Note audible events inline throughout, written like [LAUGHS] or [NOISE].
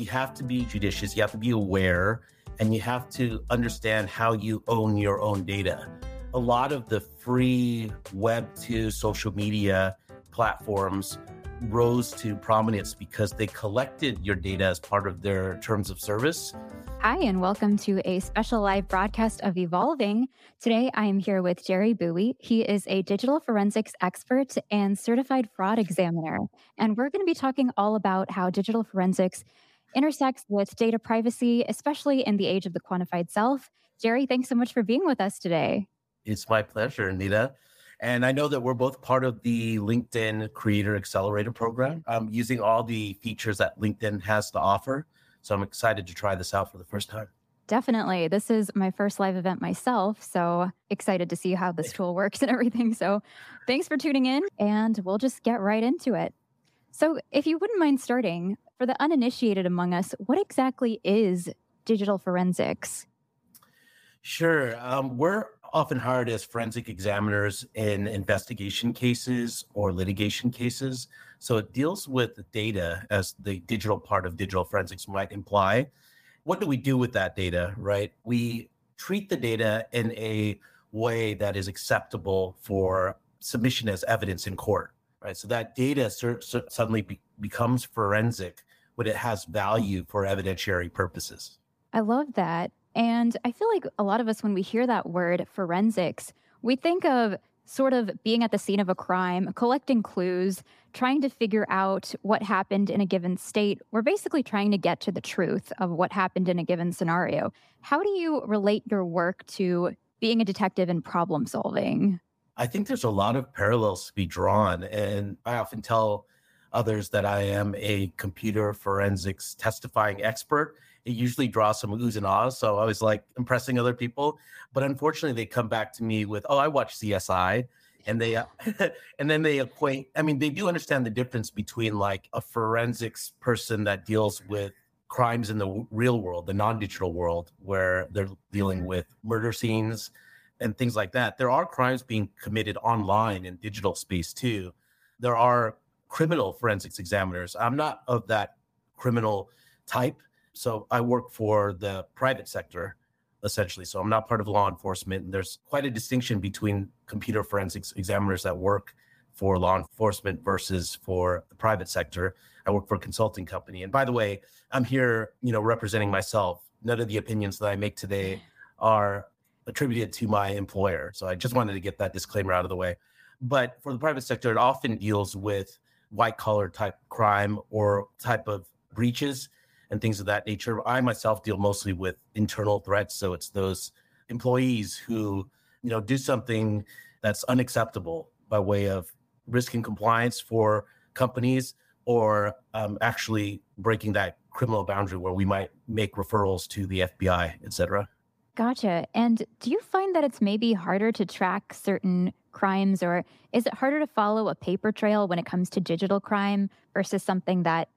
You have to be judicious, you have to be aware, and you have to understand how you own your own data. A lot of the free web to social media platforms rose to prominence because they collected your data as part of their terms of service. Hi, and welcome to a special live broadcast of Evolving. Today, I am here with Jerry Bui. He is a digital forensics expert and certified fraud examiner. And we're going to be talking all about how digital forensics intersects with data privacy, especially in the age of the quantified self. Jerry, thanks so much for being with us today. It's my pleasure, Anita. And I know that we're both part of the LinkedIn Creator Accelerator program. I'm um, using all the features that LinkedIn has to offer. So I'm excited to try this out for the first time. Definitely. This is my first live event myself. So excited to see how this tool works [LAUGHS] and everything. So thanks for tuning in, and we'll just get right into it. So, if you wouldn't mind starting, for the uninitiated among us, what exactly is digital forensics? Sure. Um, we're often hired as forensic examiners in investigation cases or litigation cases. So it deals with data as the digital part of digital forensics might imply. What do we do with that data, right? We treat the data in a way that is acceptable for submission as evidence in court, right? So that data suddenly be- becomes forensic when it has value for evidentiary purposes. I love that. And I feel like a lot of us, when we hear that word forensics, we think of sort of being at the scene of a crime, collecting clues, trying to figure out what happened in a given state. We're basically trying to get to the truth of what happened in a given scenario. How do you relate your work to being a detective and problem solving? I think there's a lot of parallels to be drawn. And I often tell others that I am a computer forensics testifying expert it usually draws some oohs and ahs. So I was like impressing other people. But unfortunately, they come back to me with, oh, I watch CSI. And they, uh, [LAUGHS] and then they acquaint. I mean, they do understand the difference between like a forensics person that deals with crimes in the real world, the non-digital world, where they're dealing with murder scenes and things like that. There are crimes being committed online in digital space too. There are criminal forensics examiners. I'm not of that criminal type so I work for the private sector, essentially. So I'm not part of law enforcement. And there's quite a distinction between computer forensics examiners that work for law enforcement versus for the private sector. I work for a consulting company. And by the way, I'm here, you know, representing myself. None of the opinions that I make today [LAUGHS] are attributed to my employer. So I just wanted to get that disclaimer out of the way. But for the private sector, it often deals with white collar type crime or type of breaches and things of that nature. I myself deal mostly with internal threats. So it's those employees who, you know, do something that's unacceptable by way of risk and compliance for companies or um, actually breaking that criminal boundary where we might make referrals to the FBI, et cetera. Gotcha. And do you find that it's maybe harder to track certain crimes, or is it harder to follow a paper trail when it comes to digital crime versus something that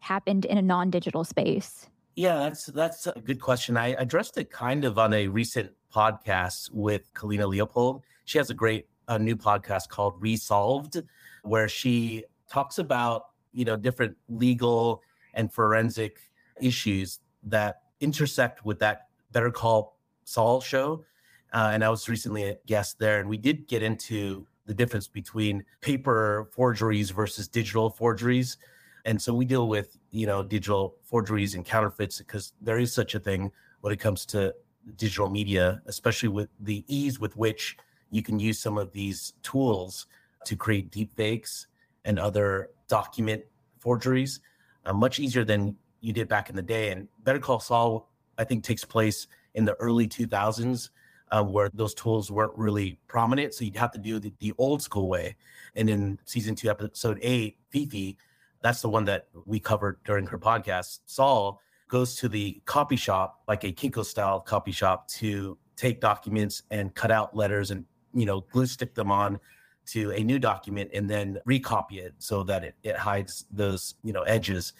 happened in a non-digital space? Yeah, that's that's a good question. I addressed it kind of on a recent podcast with Kalina Leopold. She has a great uh, new podcast called Resolved, where she talks about you know different legal and forensic issues that intersect with that Better Call Saul show. Uh, and I was recently a guest there, and we did get into the difference between paper forgeries versus digital forgeries. And so we deal with, you know, digital forgeries and counterfeits because there is such a thing when it comes to digital media, especially with the ease with which you can use some of these tools to create deep fakes and other document forgeries uh, much easier than you did back in the day. And Better Call Saul, I think, takes place in the early 2000s. Uh, where those tools weren't really prominent. So you'd have to do the, the old school way. And in season two, episode eight, Fifi that's the one that we covered during her podcast. Saul goes to the copy shop, like a Kinko style copy shop, to take documents and cut out letters and you know glue stick them on to a new document and then recopy it so that it, it hides those you know edges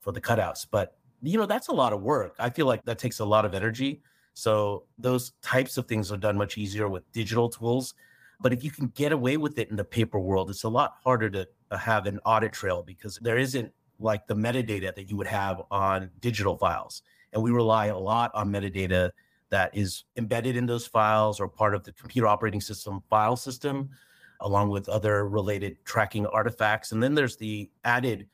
for the cutouts. But you know that's a lot of work. I feel like that takes a lot of energy. So those types of things are done much easier with digital tools. But if you can get away with it in the paper world, it's a lot harder to uh, have an audit trail because there isn't like the metadata that you would have on digital files. And we rely a lot on metadata that is embedded in those files or part of the computer operating system file system, along with other related tracking artifacts. And then there's the added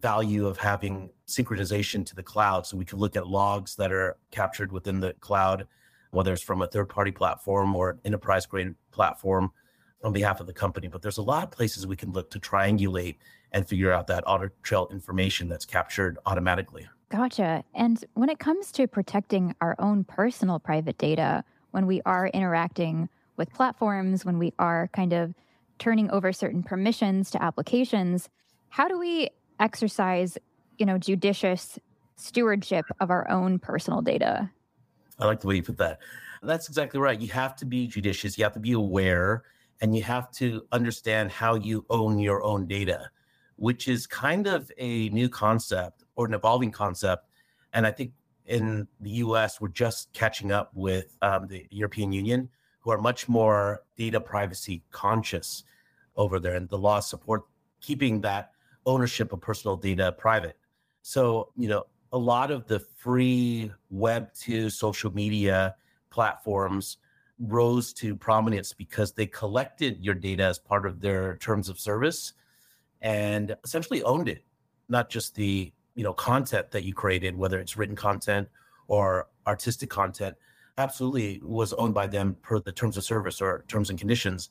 value of having synchronization to the cloud. So we can look at logs that are captured within the cloud, whether it's from a third party platform or enterprise grade platform on behalf of the company. But there's a lot of places we can look to triangulate and figure out that audit trail information that's captured automatically. Gotcha. And when it comes to protecting our own personal private data, when we are interacting with platforms, when we are kind of turning over certain permissions to applications, how do we exercise, you know, judicious stewardship of our own personal data? I like the way you put that. That's exactly right. You have to be judicious, you have to be aware, and you have to understand how you own your own data, which is kind of a new concept or an evolving concept. And I think in the US, we're just catching up with um, the European Union, who are much more data privacy conscious over there. And the laws support keeping that ownership of personal data private. So, you know, a lot of the free web to social media platforms rose to prominence because they collected your data as part of their terms of service and essentially owned it not just the you know content that you created whether it's written content or artistic content. Absolutely was owned by them per the terms of service or terms and conditions.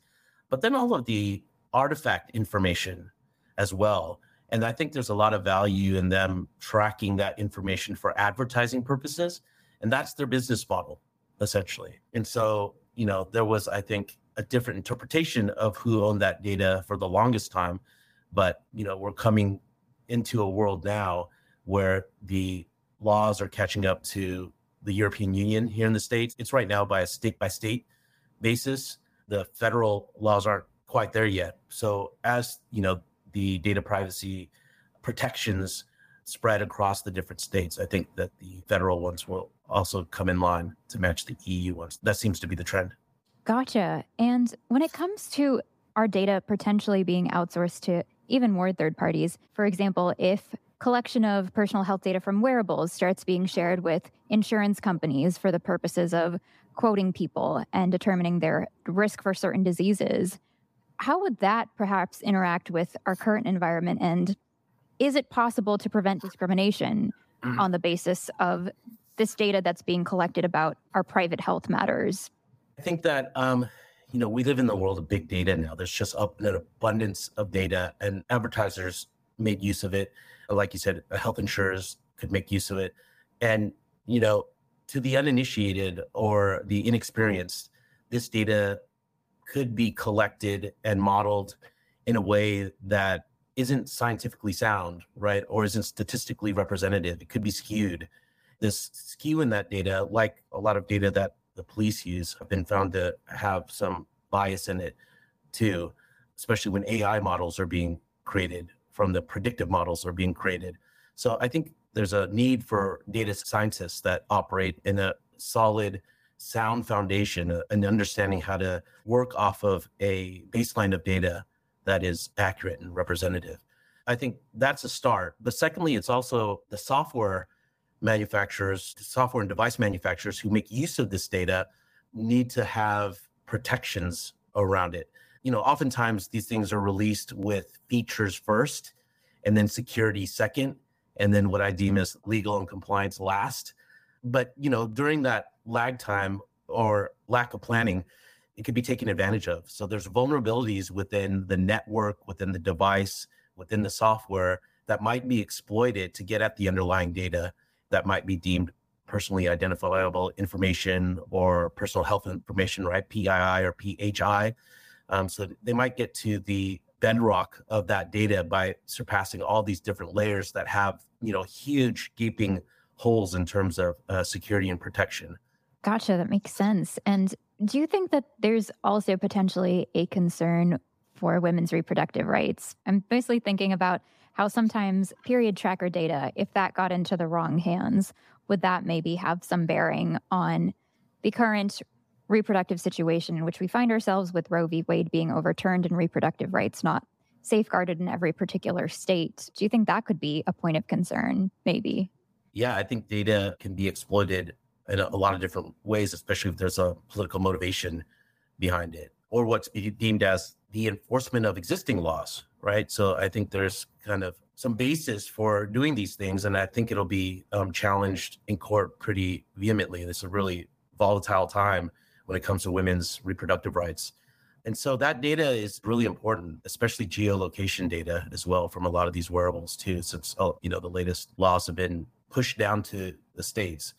But then all of the artifact information as well and i think there's a lot of value in them tracking that information for advertising purposes and that's their business model essentially. And so, you know, there was, I think, a different interpretation of who owned that data for the longest time. But, you know, we're coming into a world now where the laws are catching up to the European Union here in the States. It's right now by a state by state basis. The federal laws aren't quite there yet. So as, you know, the data privacy protections spread across the different states, I think that the federal ones will also come in line to match the EU ones. That seems to be the trend. Gotcha. And when it comes to our data potentially being outsourced to even more third parties, for example, if collection of personal health data from wearables starts being shared with insurance companies for the purposes of quoting people and determining their risk for certain diseases, how would that perhaps interact with our current environment? And is it possible to prevent discrimination mm. on the basis of this data that's being collected about our private health matters? I think that um, you know we live in the world of big data now. There's just an abundance of data, and advertisers made use of it. Like you said, health insurers could make use of it, and you know, to the uninitiated or the inexperienced, this data could be collected and modeled in a way that isn't scientifically sound, right, or isn't statistically representative. It could be skewed this skew in that data, like a lot of data that the police use, have been found to have some bias in it too, especially when AI models are being created from the predictive models are being created. So I think there's a need for data scientists that operate in a solid, sound foundation uh, and understanding how to work off of a baseline of data that is accurate and representative. I think that's a start. But secondly, it's also the software manufacturers, software and device manufacturers who make use of this data need to have protections around it. You know, oftentimes these things are released with features first and then security second, and then what I deem as legal and compliance last. But, you know, during that lag time or lack of planning, it could be taken advantage of. So there's vulnerabilities within the network, within the device, within the software that might be exploited to get at the underlying data that might be deemed personally identifiable information or personal health information, right? PII or PHI. Um, so they might get to the bedrock of that data by surpassing all these different layers that have, you know, huge gaping holes in terms of uh, security and protection. Gotcha. That makes sense. And do you think that there's also potentially a concern for women's reproductive rights? I'm mostly thinking about how sometimes period tracker data, if that got into the wrong hands, would that maybe have some bearing on the current reproductive situation in which we find ourselves with Roe v. Wade being overturned and reproductive rights not safeguarded in every particular state. Do you think that could be a point of concern, maybe? Yeah, I think data can be exploited in a, lot of different ways, especially if there's a political motivation behind it or what's deemed as the enforcement of existing laws, right? So I think there's kind of some basis for doing these things, and I think it'll be um, challenged in court pretty vehemently. This is a really volatile time when it comes to women's reproductive rights. And so that data is really important, especially geolocation data as well from a lot of these wearables too, since oh, you know the latest laws have been pushed down to the states.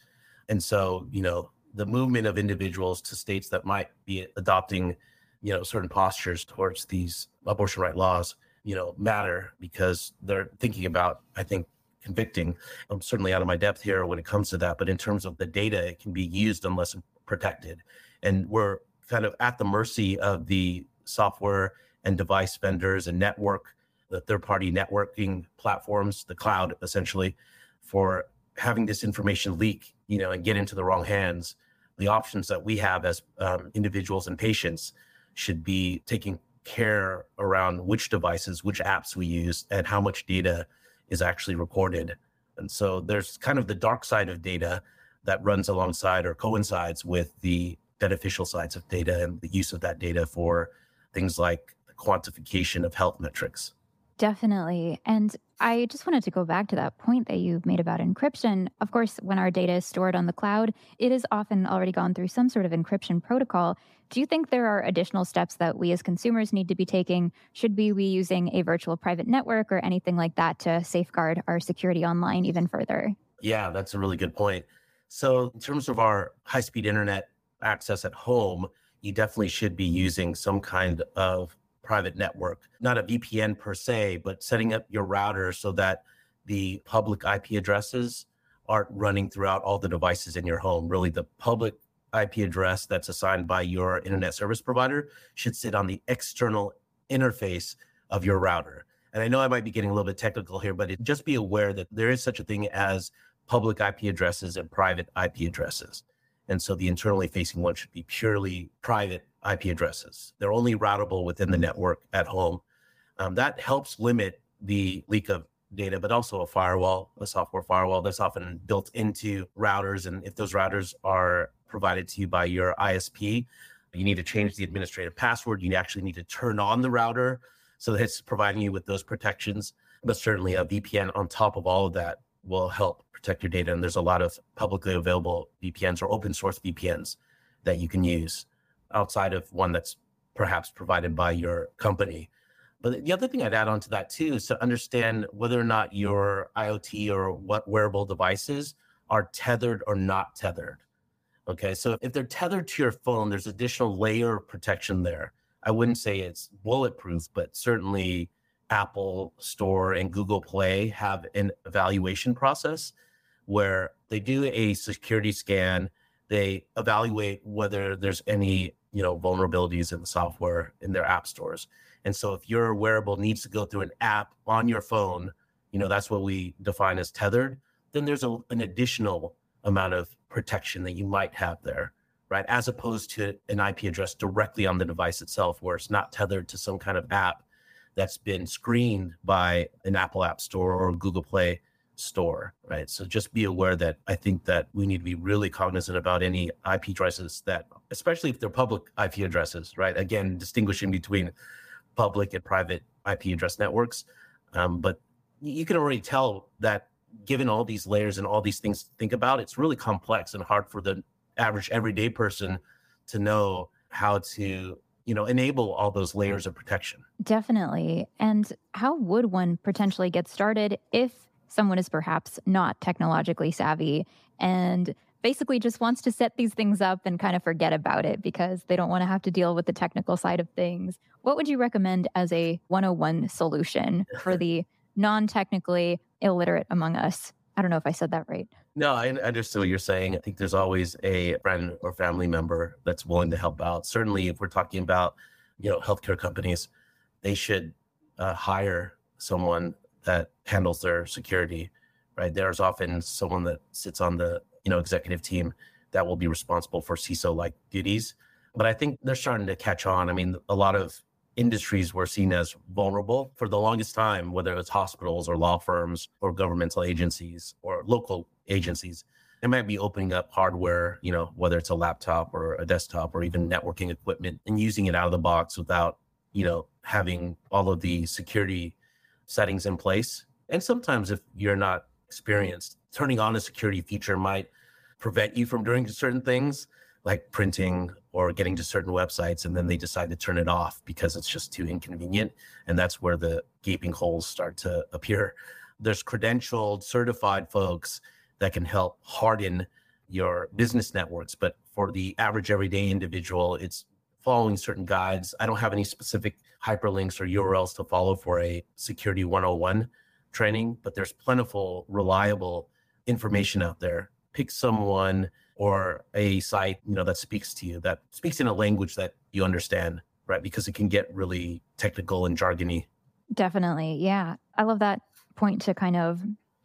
And so, you know, the movement of individuals to states that might be adopting, you know, certain postures towards these abortion right laws, you know, matter because they're thinking about, I think, convicting. I'm certainly out of my depth here when it comes to that, but in terms of the data, it can be used unless protected. And we're kind of at the mercy of the software and device vendors and network, the third party networking platforms, the cloud essentially, for having this information leak, you know, and get into the wrong hands. The options that we have as um, individuals and patients should be taking care around which devices, which apps we use, and how much data is actually recorded. And so there's kind of the dark side of data that runs alongside or coincides with the beneficial sides of data and the use of that data for things like the quantification of health metrics. Definitely. And I just wanted to go back to that point that you made about encryption. Of course, when our data is stored on the cloud, it is often already gone through some sort of encryption protocol. Do you think there are additional steps that we as consumers need to be taking? Should we be using a virtual private network or anything like that to safeguard our security online even further? Yeah, that's a really good point. So, in terms of our high speed internet access at home, you definitely should be using some kind of private network, not a VPN per se, but setting up your router so that the public IP addresses aren't running throughout all the devices in your home. Really, the public IP address that's assigned by your internet service provider should sit on the external interface of your router. And I know I might be getting a little bit technical here, but it, just be aware that there is such a thing as public IP addresses and private IP addresses. And so the internally facing one should be purely private IP addresses. They're only routable within the network at home. Um, that helps limit the leak of data, but also a firewall, a software firewall that's often built into routers. And if those routers are provided to you by your ISP, you need to change the administrative password. You actually need to turn on the router so that it's providing you with those protections. But certainly a VPN on top of all of that will help protect your data. And there's a lot of publicly available VPNs or open source VPNs that you can use outside of one that's perhaps provided by your company. But the other thing I'd add on to that too is to understand whether or not your IoT or what wearable devices are tethered or not tethered. Okay, so if they're tethered to your phone, there's additional layer of protection there. I wouldn't say it's bulletproof, but certainly Apple Store and Google Play have an evaluation process where they do a security scan, they evaluate whether there's any, you know, vulnerabilities in the software in their app stores. And so if your wearable needs to go through an app on your phone, you know, that's what we define as tethered, then there's a, an additional amount of protection that you might have there, right? As opposed to an IP address directly on the device itself, where it's not tethered to some kind of app that's been screened by an Apple App Store or Google Play store, right? So just be aware that I think that we need to be really cognizant about any IP addresses that, especially if they're public IP addresses, right? Again, distinguishing between public and private IP address networks. Um, but you can already tell that given all these layers and all these things to think about, it's really complex and hard for the average everyday person to know how to you know enable all those layers of protection definitely and how would one potentially get started if someone is perhaps not technologically savvy and basically just wants to set these things up and kind of forget about it because they don't want to have to deal with the technical side of things. What would you recommend as a 101 solution for the [LAUGHS] non technically illiterate among us? I don't know if I said that right. No, I understand what you're saying. I think there's always a friend or family member that's willing to help out. Certainly, if we're talking about, you know, healthcare companies, they should uh, hire someone that handles their security, right? There's often someone that sits on the you know executive team that will be responsible for CISO like duties. But I think they're starting to catch on. I mean, a lot of industries were seen as vulnerable for the longest time, whether it's hospitals or law firms or governmental agencies or local agencies. They might be opening up hardware, you know, whether it's a laptop or a desktop or even networking equipment and using it out of the box without, you know, having all of the security settings in place. And sometimes if you're not experienced, turning on a security feature might prevent you from doing certain things like printing or getting to certain websites and then they decide to turn it off because it's just too inconvenient. And that's where the gaping holes start to appear. There's credentialed certified folks that can help harden your business networks. But for the average everyday individual it's following certain guides. I don't have any specific hyperlinks or urls to follow for a security 101 training but there's plentiful reliable information out there. Pick someone or a site you know that speaks to you that speaks in a language that you understand right? Because it can get really technical and jargony. Definitely yeah. I love that point to kind of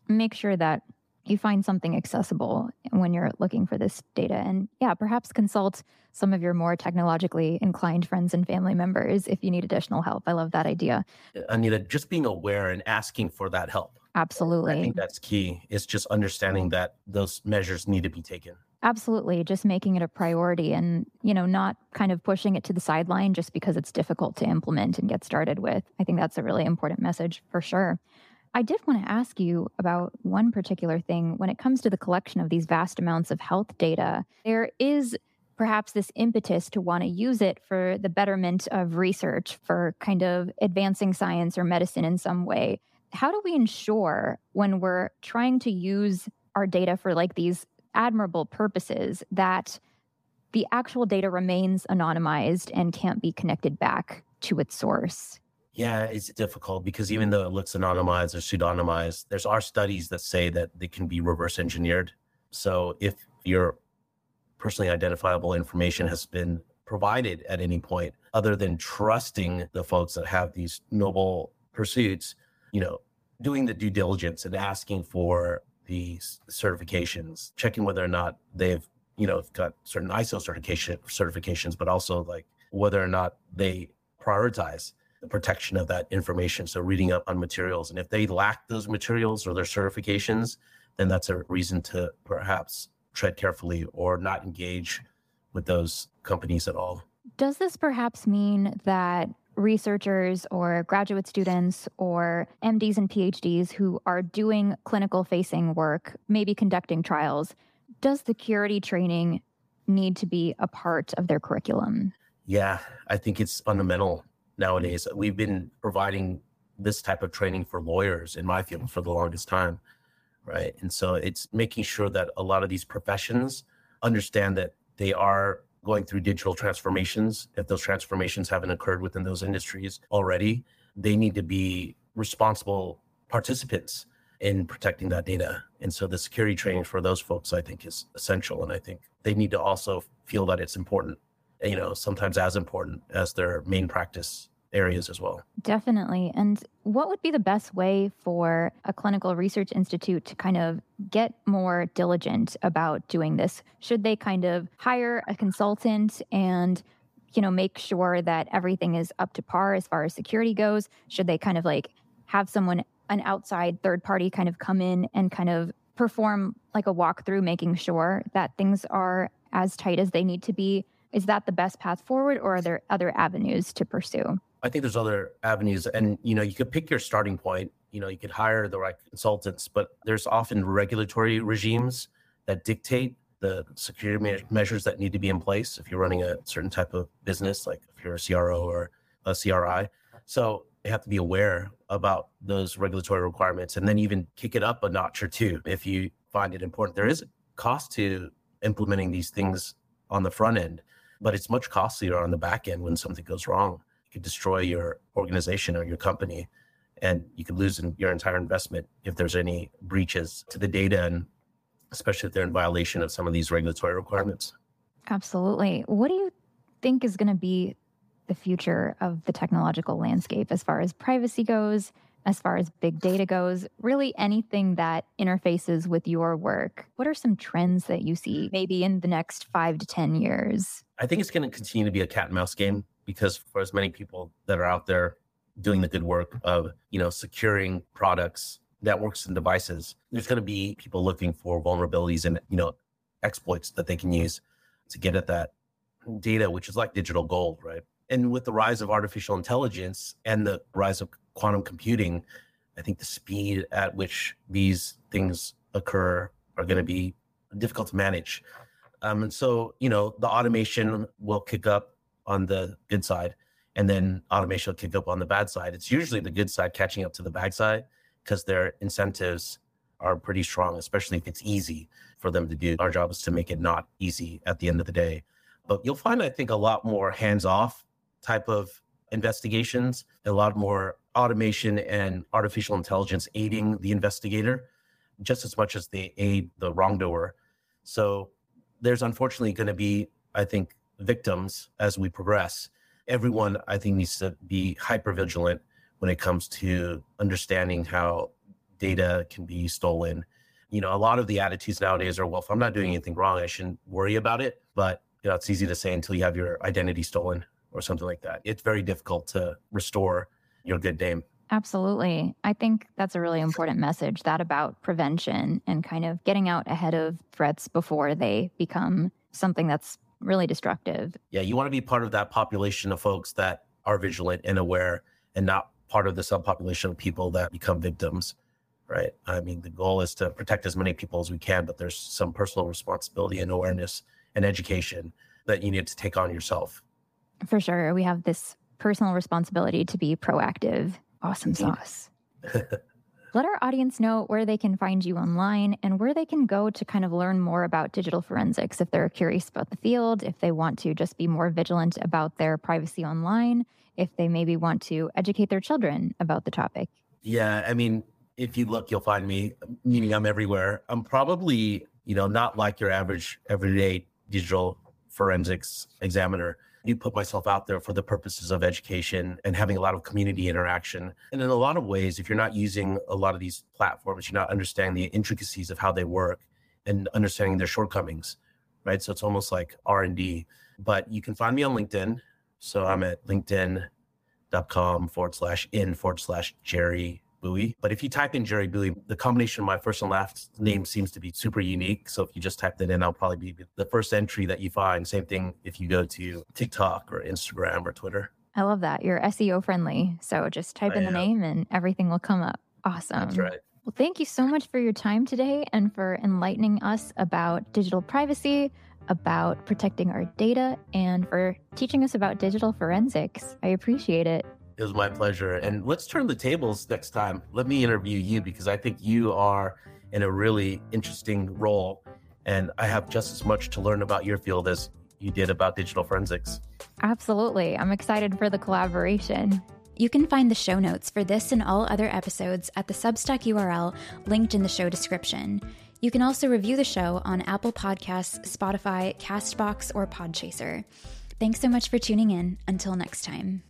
make sure that you find something accessible when you're looking for this data and yeah perhaps consult some of your more technologically inclined friends and family members if you need additional help i love that idea uh, anita just being aware and asking for that help absolutely i think that's key it's just understanding that those measures need to be taken Absolutely. Just making it a priority and, you know, not kind of pushing it to the sideline just because it's difficult to implement and get started with. I think that's a really important message for sure. I did want to ask you about one particular thing when it comes to the collection of these vast amounts of health data. There is perhaps this impetus to want to use it for the betterment of research, for kind of advancing science or medicine in some way. How do we ensure when we're trying to use our data for like these admirable purposes that the actual data remains anonymized and can't be connected back to its source. Yeah, it's difficult because even though it looks anonymized or pseudonymized, there's are studies that say that they can be reverse engineered. So if your personally identifiable information has been provided at any point, other than trusting the folks that have these noble pursuits, you know, doing the due diligence and asking for the certifications, checking whether or not they've, you know, got certain ISO certification certifications, but also like whether or not they prioritize the protection of that information. So reading up on materials. And if they lack those materials or their certifications, then that's a reason to perhaps tread carefully or not engage with those companies at all. Does this perhaps mean that researchers or graduate students or MDs and PhDs who are doing clinical facing work, maybe conducting trials, does security training need to be a part of their curriculum? Yeah, I think it's fundamental nowadays. We've been providing this type of training for lawyers in my field for the longest time, right? And so it's making sure that a lot of these professions understand that they are going through digital transformations, if those transformations haven't occurred within those industries already, they need to be responsible participants in protecting that data. And so the security training for those folks, I think, is essential. And I think they need to also feel that it's important, you know, sometimes as important as their main practice areas as well. Definitely. And what would be the best way for a clinical research institute to kind of get more diligent about doing this? Should they kind of hire a consultant and you know make sure that everything is up to par as far as security goes? Should they kind of like have someone an outside third party kind of come in and kind of perform like a walkthrough making sure that things are as tight as they need to be? Is that the best path forward or are there other avenues to pursue? I think there's other avenues, and you know, you could pick your starting point. You know, you could hire the right consultants, but there's often regulatory regimes that dictate the security me- measures that need to be in place if you're running a certain type of business, like if you're a CRO or a CRI. So you have to be aware about those regulatory requirements, and then even kick it up a notch or two if you find it important. There is a cost to implementing these things on the front end, but it's much costlier on the back end when something goes wrong. You could destroy your organization or your company and you could lose your entire investment if there's any breaches to the data and especially if they're in violation of some of these regulatory requirements. Absolutely. What do you think is going to be the future of the technological landscape as far as privacy goes as far as big data goes, really anything that interfaces with your work. What are some trends that you see maybe in the next five to 10 years? I think it's going to continue to be a cat and mouse game because for as many people that are out there doing the good work of, you know, securing products, networks and devices, there's going to be people looking for vulnerabilities and, you know, exploits that they can use to get at that data, which is like digital gold, right? And with the rise of artificial intelligence and the rise of quantum computing, I think the speed at which these things occur are going to be difficult to manage. Um, and so, you know, the automation will kick up on the good side, and then automation will kick up on the bad side. It's usually the good side catching up to the bad side because their incentives are pretty strong, especially if it's easy for them to do. Our job is to make it not easy at the end of the day. But you'll find, I think, a lot more hands off type of investigations, a lot more automation and artificial intelligence aiding the investigator just as much as they aid the wrongdoer. So there's unfortunately going to be, I think, victims as we progress. Everyone, I think, needs to be hyper vigilant when it comes to understanding how data can be stolen. You know, a lot of the attitudes nowadays are, well, if I'm not doing anything wrong, I shouldn't worry about it. But you know, it's easy to say until you have your identity stolen or something like that. It's very difficult to restore your good name. Absolutely. I think that's a really important message that about prevention and kind of getting out ahead of threats before they become something that's really destructive. Yeah, you want to be part of that population of folks that are vigilant and aware and not part of the subpopulation of people that become victims, right? I mean, the goal is to protect as many people as we can, but there's some personal responsibility and awareness and education that you need to take on yourself. For sure. We have this personal responsibility to be proactive. Awesome sauce. [LAUGHS] [LAUGHS] Let our audience know where they can find you online and where they can go to kind of learn more about digital forensics if they're curious about the field, if they want to just be more vigilant about their privacy online, if they maybe want to educate their children about the topic. Yeah, I mean, if you look, you'll find me, meaning I'm everywhere. I'm probably, you know, not like your average everyday digital forensics examiner you put myself out there for the purposes of education and having a lot of community interaction. And in a lot of ways, if you're not using a lot of these platforms, you're not understanding the intricacies of how they work and understanding their shortcomings, right? So it's almost like R and D. But you can find me on LinkedIn. So I'm at linkedin.com forward slash in forward slash Jerry Bui. But if you type in Jerry Bui, the combination of my first and last name seems to be super unique. So if you just type that in, I'll probably be the first entry that you find. Same thing if you go to TikTok or Instagram or Twitter. I love that. You're SEO friendly. So just type I in am. the name and everything will come up. Awesome. That's right. Well, thank you so much for your time today and for enlightening us about digital privacy, about protecting our data, and for teaching us about digital forensics. I appreciate it. It was my pleasure. And let's turn the tables next time. Let me interview you because I think you are in a really interesting role. And I have just as much to learn about your field as you did about digital forensics. Absolutely. I'm excited for the collaboration. You can find the show notes for this and all other episodes at the Substack URL linked in the show description. You can also review the show on Apple Podcasts, Spotify, Castbox, or Podchaser. Thanks so much for tuning in. Until next time.